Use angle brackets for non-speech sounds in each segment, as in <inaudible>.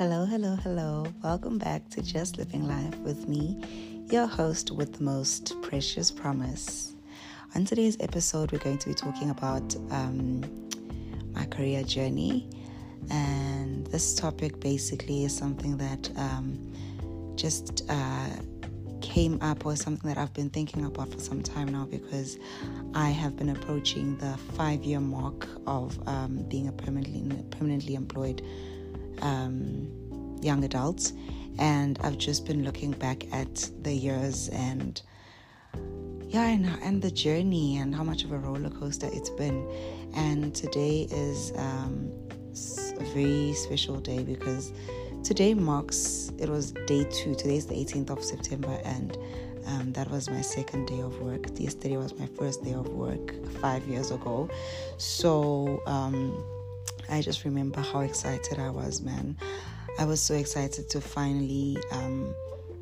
Hello, hello, hello. Welcome back to Just Living Life with me, your host with the most precious promise. On today's episode, we're going to be talking about um, my career journey. And this topic basically is something that um, just uh, came up or something that I've been thinking about for some time now because I have been approaching the five year mark of um, being a permanently, permanently employed um, young adults. And I've just been looking back at the years and yeah, and, and the journey and how much of a roller coaster it's been. And today is um, a very special day because today marks it was day two today's the 18th of september and um, that was my second day of work yesterday was my first day of work five years ago so um, i just remember how excited i was man. I was so excited to finally um,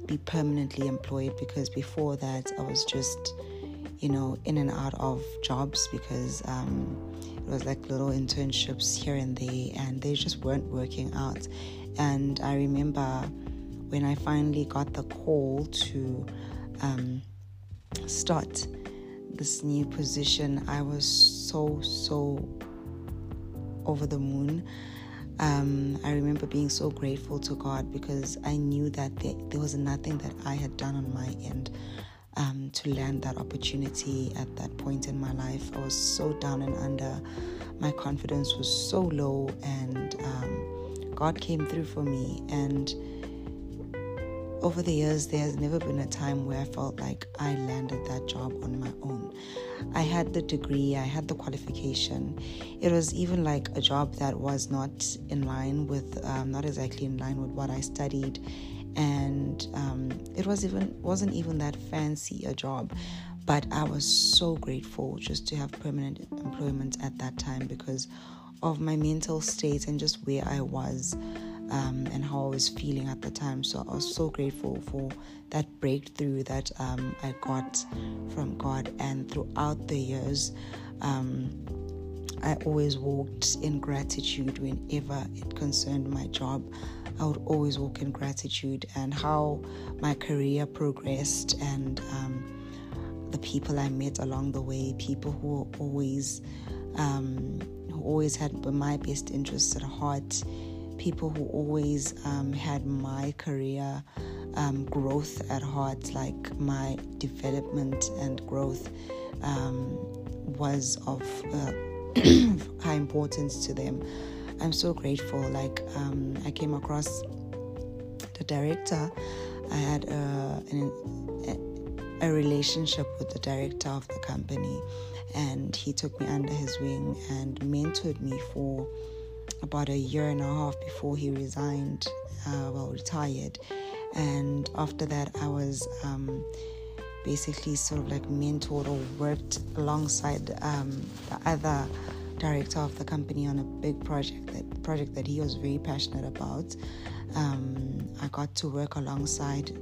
be permanently employed because before that i was just you know in and out of jobs because um, it was like little internships here and there and they just weren't working out. And I remember when I finally got the call to um, start this new position, I was so, so over the moon. Um, I remember being so grateful to God because I knew that there, there was nothing that I had done on my end um, to land that opportunity at that point in my life. I was so down and under. My confidence was so low, and um, God came through for me. And over the years, there has never been a time where I felt like I landed that job on my own. I had the degree, I had the qualification. It was even like a job that was not in line with, um, not exactly in line with what I studied, and um, it was even wasn't even that fancy a job. But I was so grateful just to have permanent employment at that time because of my mental state and just where I was um, and how I was feeling at the time. So I was so grateful for that breakthrough that um, I got from God. And throughout the years, um, I always walked in gratitude whenever it concerned my job. I would always walk in gratitude and how my career progressed and um, the people I met along the way, people who were always um, who always had my best interests at heart, people who always um, had my career um, growth at heart, like my development and growth um, was of uh, <clears throat> high importance to them. I'm so grateful. Like, um, I came across the director, I had a, an, a relationship with the director of the company and he took me under his wing and mentored me for about a year and a half before he resigned, uh, well, retired. And after that, I was um, basically sort of like mentored or worked alongside um, the other director of the company on a big project that project that he was very passionate about. Um, I got to work alongside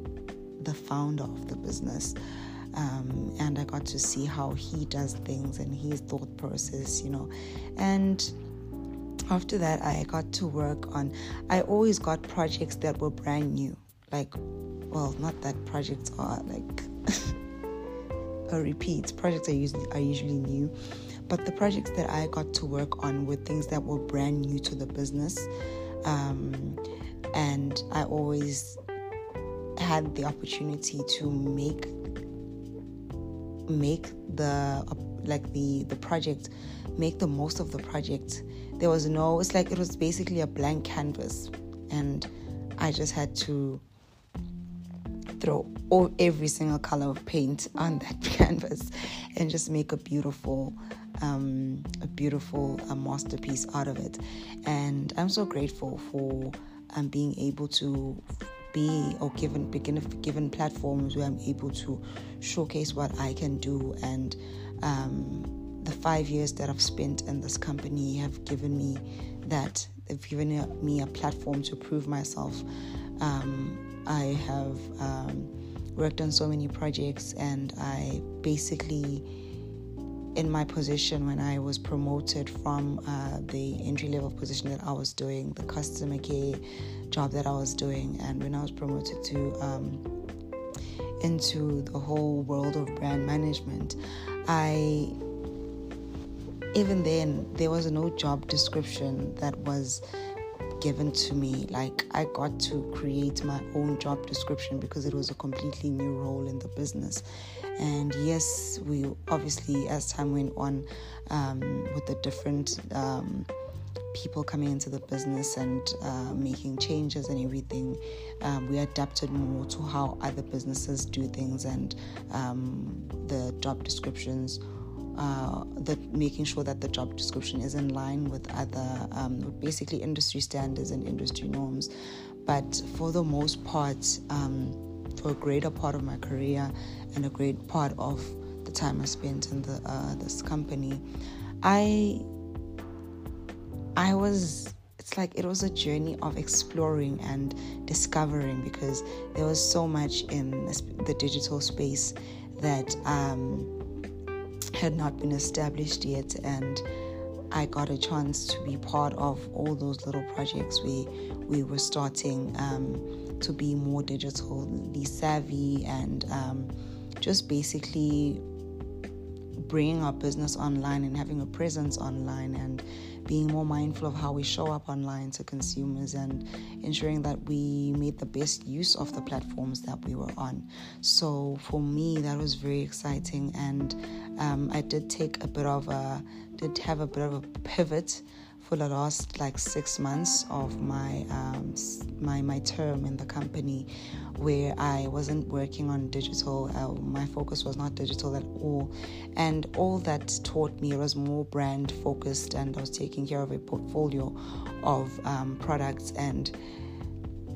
the founder of the business um, and I got to see how he does things and his thought process, you know. And after that, I got to work on. I always got projects that were brand new, like, well, not that projects are like <laughs> a repeat. Projects are usually are usually new, but the projects that I got to work on were things that were brand new to the business, um, and I always had the opportunity to make make the like the the project make the most of the project there was no it's like it was basically a blank canvas. And i just had to throw all, every single color of paint <laughs> on that <laughs> canvas and just make a beautiful um, a beautiful masterpiece out of it. And i'm so grateful for um, being able to be or given given given platforms where I'm able to showcase what I can do and um, the five years that I've spent in this company have given me that they've given me a platform to prove myself. Um, I have um, worked on so many projects and I basically in my position when I was promoted from uh, the entry level position that I was doing, the customer care job that I was doing, and when I was promoted to um, into the whole world of brand management, I even then there was no job description that was given to me. Like I got to create my own job description because it was a completely new role in the business. And yes, we obviously, as time went on, um, with the different um, people coming into the business and uh, making changes and everything, um, we adapted more to how other businesses do things and um, the job descriptions. Uh, the making sure that the job description is in line with other um, basically industry standards and industry norms. But for the most part um, for a greater part of my career and a great part of the time I spent in the uh, this company, I I was it's like it was a journey of exploring and discovering because there was so much in the digital space that um, had not been established yet and I got a chance to be part of all those little projects we we were starting um, to be more digitally savvy and um, just basically bringing our business online and having a presence online and being more mindful of how we show up online to consumers and ensuring that we made the best use of the platforms that we were on. So for me, that was very exciting, and um, I did take a bit of a did have a bit of a pivot for the last like six months of my um, my my term in the company, where I wasn't working on digital. Uh, my focus was not digital at all, and all that taught me was more brand focused, and I was taking care of a portfolio of um, products and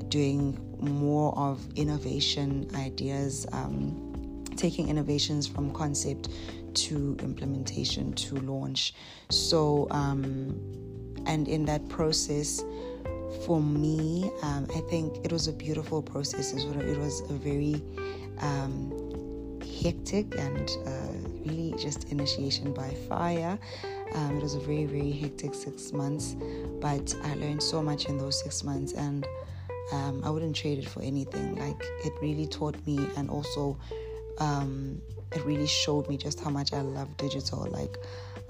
doing more of innovation ideas. Um, taking innovations from concept to implementation to launch. So um, and in that process, for me, um, I think it was a beautiful process. It was a very um, hectic and uh, really just initiation by fire. Um, it was a very, very hectic six months, but I learned so much in those six months, and um, I wouldn't trade it for anything. Like, it really taught me, and also um, it really showed me just how much I love digital. Like,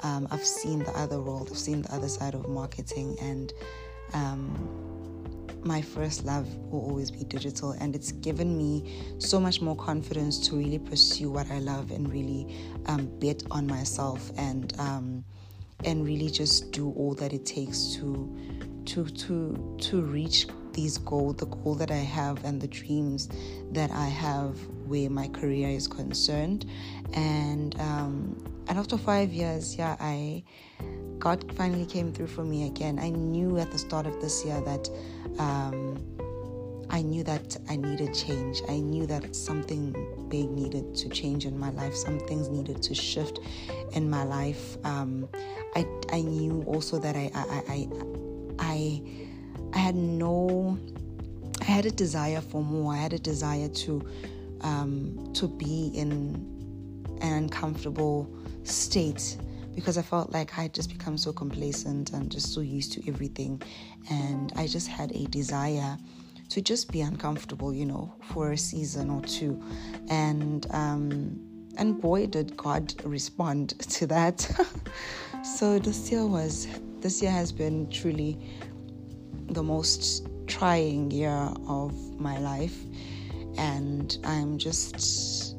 um, I've seen the other world, I've seen the other side of marketing, and um, my first love will always be digital. And it's given me so much more confidence to really pursue what I love and really um, bet on myself and um, and really just do all that it takes to to to to reach these goals, the goal that I have, and the dreams that I have where my career is concerned. And um, and after five years, yeah, I God finally came through for me again. I knew at the start of this year that um, I knew that I needed change. I knew that something big needed to change in my life. Some things needed to shift in my life. Um, I I knew also that I I I I, I had no. I had a desire for more. I had a desire to um, to be in an uncomfortable state because I felt like I had just become so complacent and just so used to everything. And I just had a desire to just be uncomfortable, you know, for a season or two. And, um, and boy, did God respond <laughs> to that. <laughs> so this year was, this year has been truly the most trying year of my life. And I'm just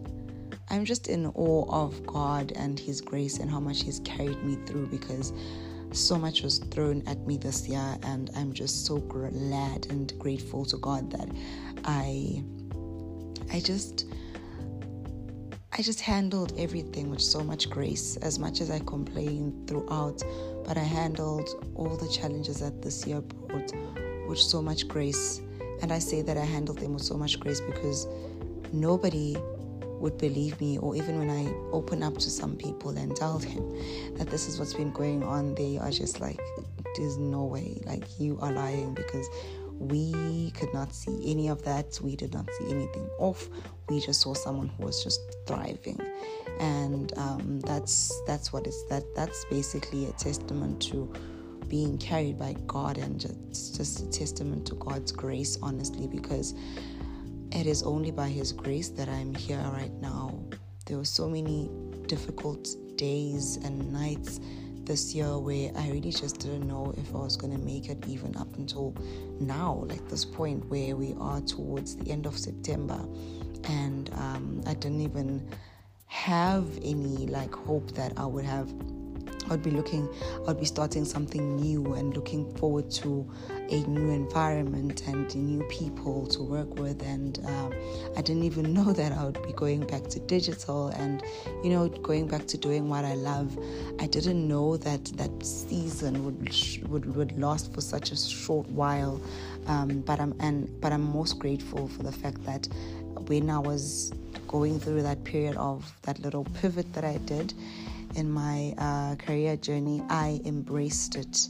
I'm just in awe of God and His grace and how much He's carried me through because so much was thrown at me this year, and I'm just so glad and grateful to God that I, I just. I just handled everything with so much grace, as much as I complained throughout, but I handled all the challenges that this year brought with so much grace. And I say that I handled them with so much grace because nobody would believe me, or even when I open up to some people and tell them that this is what's been going on, they are just like, there's no way, like, you are lying because we could not see any of that. We did not see anything off. We just saw someone who was just thriving. and um, that's that's what it's that that's basically a testament to being carried by God and just, just a testament to God's grace honestly because it is only by his grace that I'm here right now there were so many difficult days and nights this year where I really just didn't know if I was going to make it even up until now, like this point where we are towards the end of September. And um, I didn't even have any like hope that I would have I'd be looking, I'd be starting something new and looking forward to a new environment and new people to work with. And um, I didn't even <laughs> know that I would be going back to digital and, you know, going back to doing what I love. I didn't know that that season would would, would last for such a short while. Um, but I'm and but I'm most grateful for the fact that when I was going through that period of that little pivot that I did in my uh, career journey, I embraced it.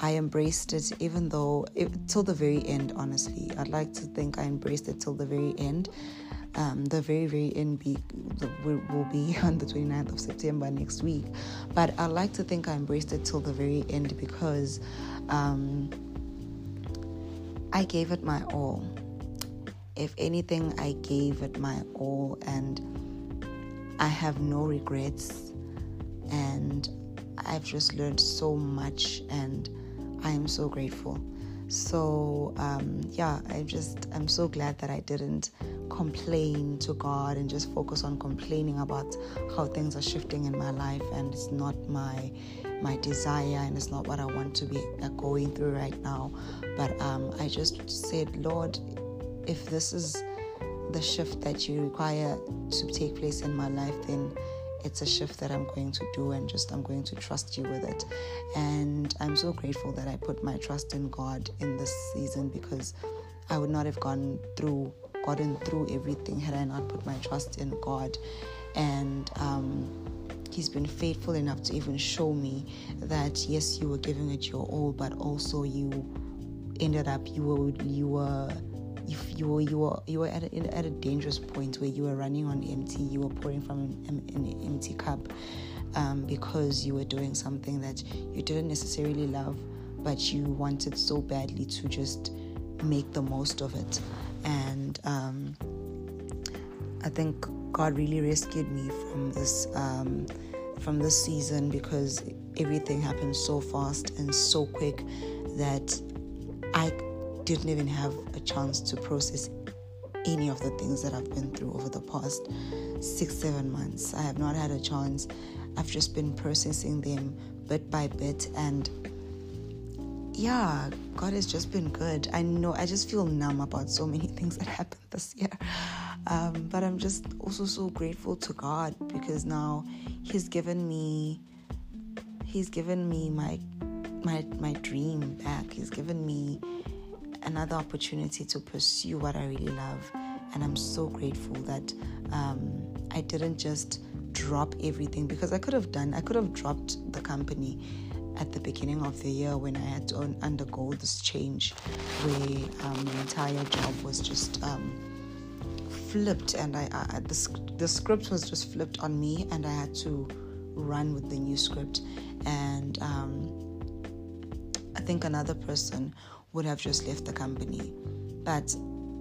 I embraced it even though, it, till the very end, honestly. I'd like to think I embraced it till the very end. Um, the very, very end be, will be <laughs> on the 29th of September next week. But I'd like to think I embraced it till the very end because um, I gave it my all. If anything, I gave it my all, and I have no regrets and I've just learned so much and I am so grateful. So um, yeah, I just I'm so glad that I didn't complain to God and just focus on complaining about how things are shifting in my life and it's not my my desire and it's not what I want to be uh, going through right now. But um, I just said, Lord, if this is the shift that you require to take place in my life, then it's a shift that I'm going to do and just I'm going to trust you with it. And I'm so grateful that I put my trust in God in this season because I would not have gone through gotten through everything had I not put my trust in God. And um, He's been faithful enough to even show me that yes, you were giving it your all, but also you ended up you were you were if you were you were you were at a, at a dangerous point where you were running on empty, you were pouring from an, an empty cup um, because you were doing something that you didn't necessarily love, but you wanted so badly to just make the most of it. And um, I think God really rescued me from this um, from this season because everything happened so fast and so quick that I didn't even have a chance to process any of the things that I've been through over the past six, seven months. I have not had a chance. I've just been processing them bit by bit. And yeah, God has just been good. I know I just feel numb about so many <laughs> things that happened this year. Um, but I'm just also so grateful to God because now He's given me. He's given me my my my dream back. He's given me another opportunity to pursue what I really love. And I'm so grateful that um, I didn't just drop everything because I could have done, I could have dropped the company at the beginning of the year when I had to undergo this change where um, the entire job was just um, flipped and I, I the, the script was just flipped on me and I had to run with the new script and um, I think another person would have just left the company. But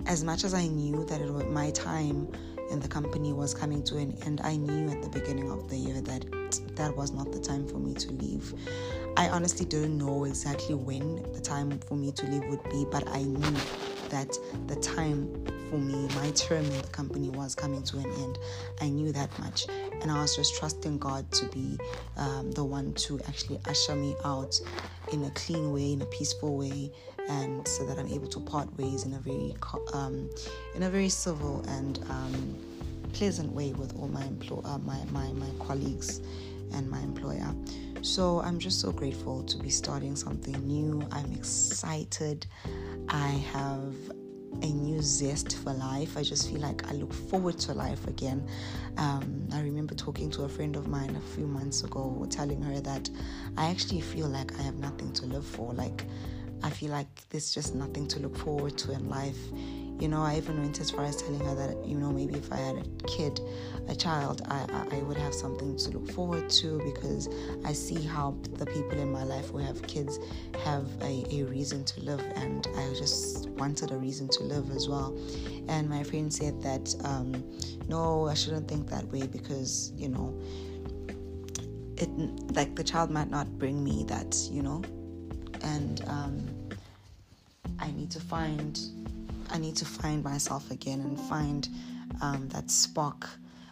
as much as I knew that was my time in the company was coming to an end, I knew at the beginning of the year that that was not the time for me to leave. I honestly didn't know exactly when the time for me to leave would be, but I knew that the time for me, my term in the company was coming to an end. I knew that much. And I was just trusting God to be um, the one to actually usher me out in a clean way, in a peaceful way, and so that I'm able to part ways in a very um, in a very civil and um, pleasant way with all my employ uh, my, my my colleagues and my employer. So I'm just so grateful to be starting something new. I'm excited. I have a new zest for life. I just feel like I look forward to life again. Um, I remember talking to a friend of mine a few months ago, telling her that I actually feel like I have nothing to live for. Like I feel like there's just nothing to look forward to in life. You know, I even went as far as telling her that, you know, maybe if I had a kid, a child, I, I, would have something to look forward to because I see how the people in my life who have kids have a, a reason to live, and I just wanted a reason to live as well. And my friend said that, um, no, I shouldn't think that way because, you know, it like the child might not bring me that, you know, and um, I need to find I need to find myself again and find um, that spark,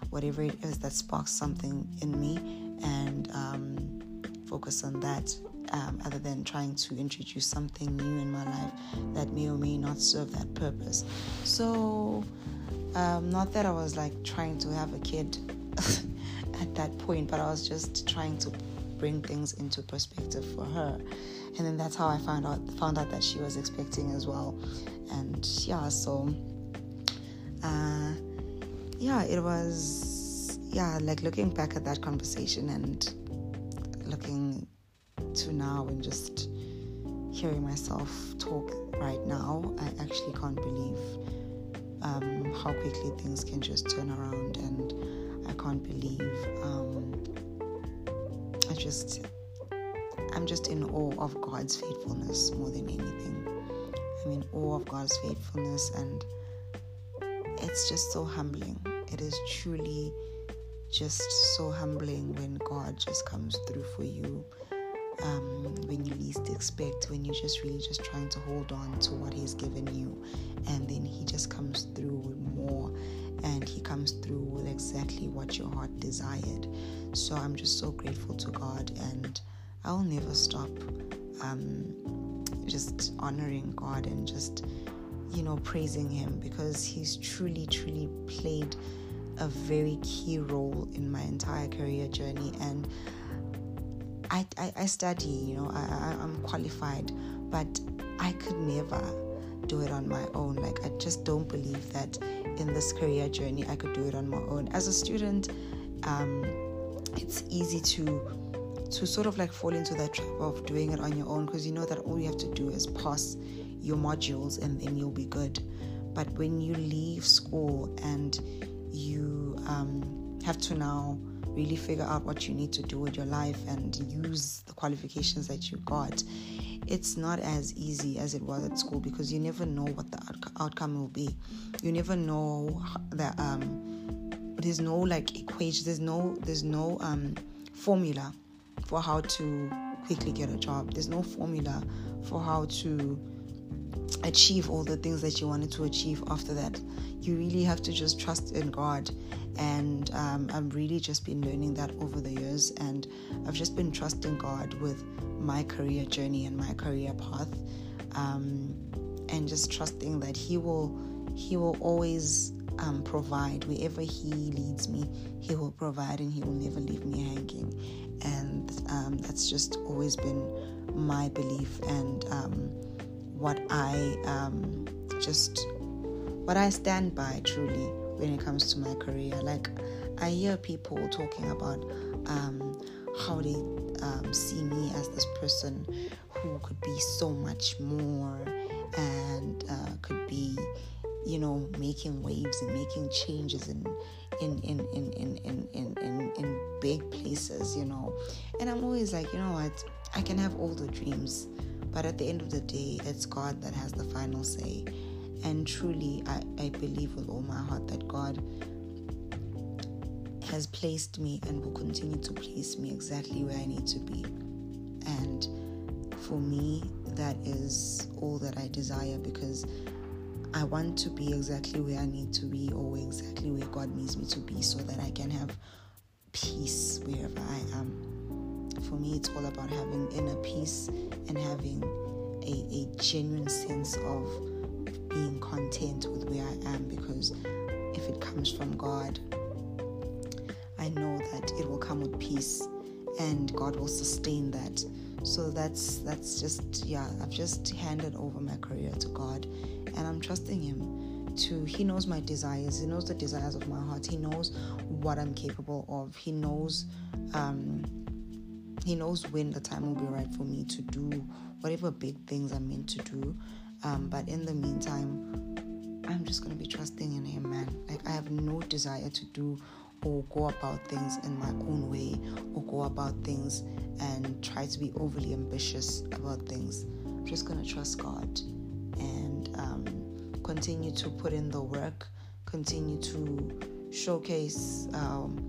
whatever it is that sparks something in me, and um, focus on that. Um, other than trying to introduce something new in my life that may or may not serve that purpose. So, um, not that I was like trying to have a kid <laughs> at that point, but I was just trying to bring things into perspective for her. And then that's how I found out found out that she was expecting as well, and yeah, so uh, yeah, it was yeah, like looking back at that conversation and looking to now and just hearing myself talk right now, I actually can't believe um, how quickly things can just turn around, and I can't believe um, I just I'm just in awe of God's faithfulness more than anything. I'm in awe of God's faithfulness, and it's just so humbling. It is truly just so humbling when God just comes through for you. Um, expect, when you're just really just trying to hold on to what He's given you, and then He just comes through with more, and He comes through with exactly what your heart desired. So I'm just so grateful to God, and I'll never stop um, just honoring God and just, you know, praising Him because He's truly, truly played a very key role in my entire career journey. And I, I, I study, you know, I, I, I'm qualified, but I could never do it on my own. Like, I just don't believe that in this career journey I could do it on my own. As a student, um, it's easy to to sort of like fall into that trap of doing it on your own because you know that all you have to do is pass your modules and then you'll be good. But when you leave school and you um, have to now really figure out what you need to do with your life and use the qualifications that you got, it's not as easy as it was at school because you never know what the out- outcome will be. You never know that um, there's no like equation, there's no there's no um, formula for how to quickly get a job. There's no formula for how to achieve all the things that you wanted to achieve after that. You really have to just trust in God. And um, I've really just been learning that over the years. And I've just been trusting God with my career journey and my career path. Um, and just trusting that He will He will always um, provide wherever He leads me. He will provide, and He will never leave me hanging and um, that's just always been my belief and um, what I um, just what I stand by truly when it comes to my career. Like I hear people talking about um, how they um, see me as this person who could be so much more and uh, could be you know making waves and making changes and in in in in in in, in, in big places, you know. And I'm always like, you know what? I can have all the dreams, but at the end of the day, it's God that has the final say. And truly, I, I believe with all my heart that God has placed me and will continue to place me exactly where I need to be. And for me, that is all that I desire because I want to be exactly where I need to be or exactly where God needs me to be so that I can have peace wherever I am. For me, it's all about having inner peace and having a, a genuine sense of being content with where I am because if it comes from God, I know that it will come with peace and God will sustain that. So that's that's just yeah, I've just handed over my career to God and I'm trusting Him to, He knows my desires, He knows the desires of my heart, He knows what I'm capable of, He knows, um, He knows when the time will be right for me to do whatever big things I'm meant to do. Um, but in the meantime, I'm just gonna be trusting in Him, man. Like I have no desire to do or go about things in my own way or go about things and try to be overly ambitious about things. I'm just gonna trust God and um, continue to put in the work, continue to showcase um,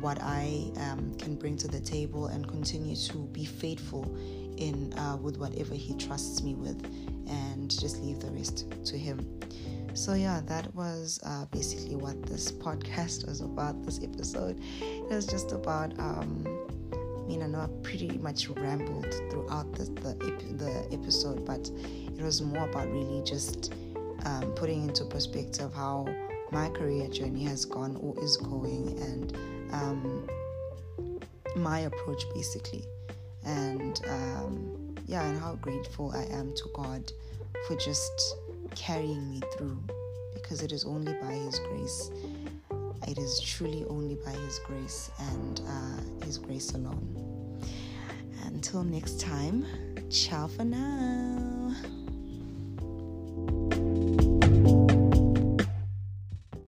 what I um, can bring to the table, and continue to be faithful in uh, with whatever He trusts me with, and just leave the rest to Him. So yeah, that was uh, basically what this <laughs> podcast was about. This episode, it was just about. Um, I mean, I know I pretty much rambled throughout the the, the episode, but it was more about really just um, putting into perspective how my career journey has gone or is going, and um, my approach basically, and um, yeah, and how grateful I am to God for just carrying me through because it is only by His grace. It is truly only by His grace and uh, His grace alone. Until next time, ciao for now.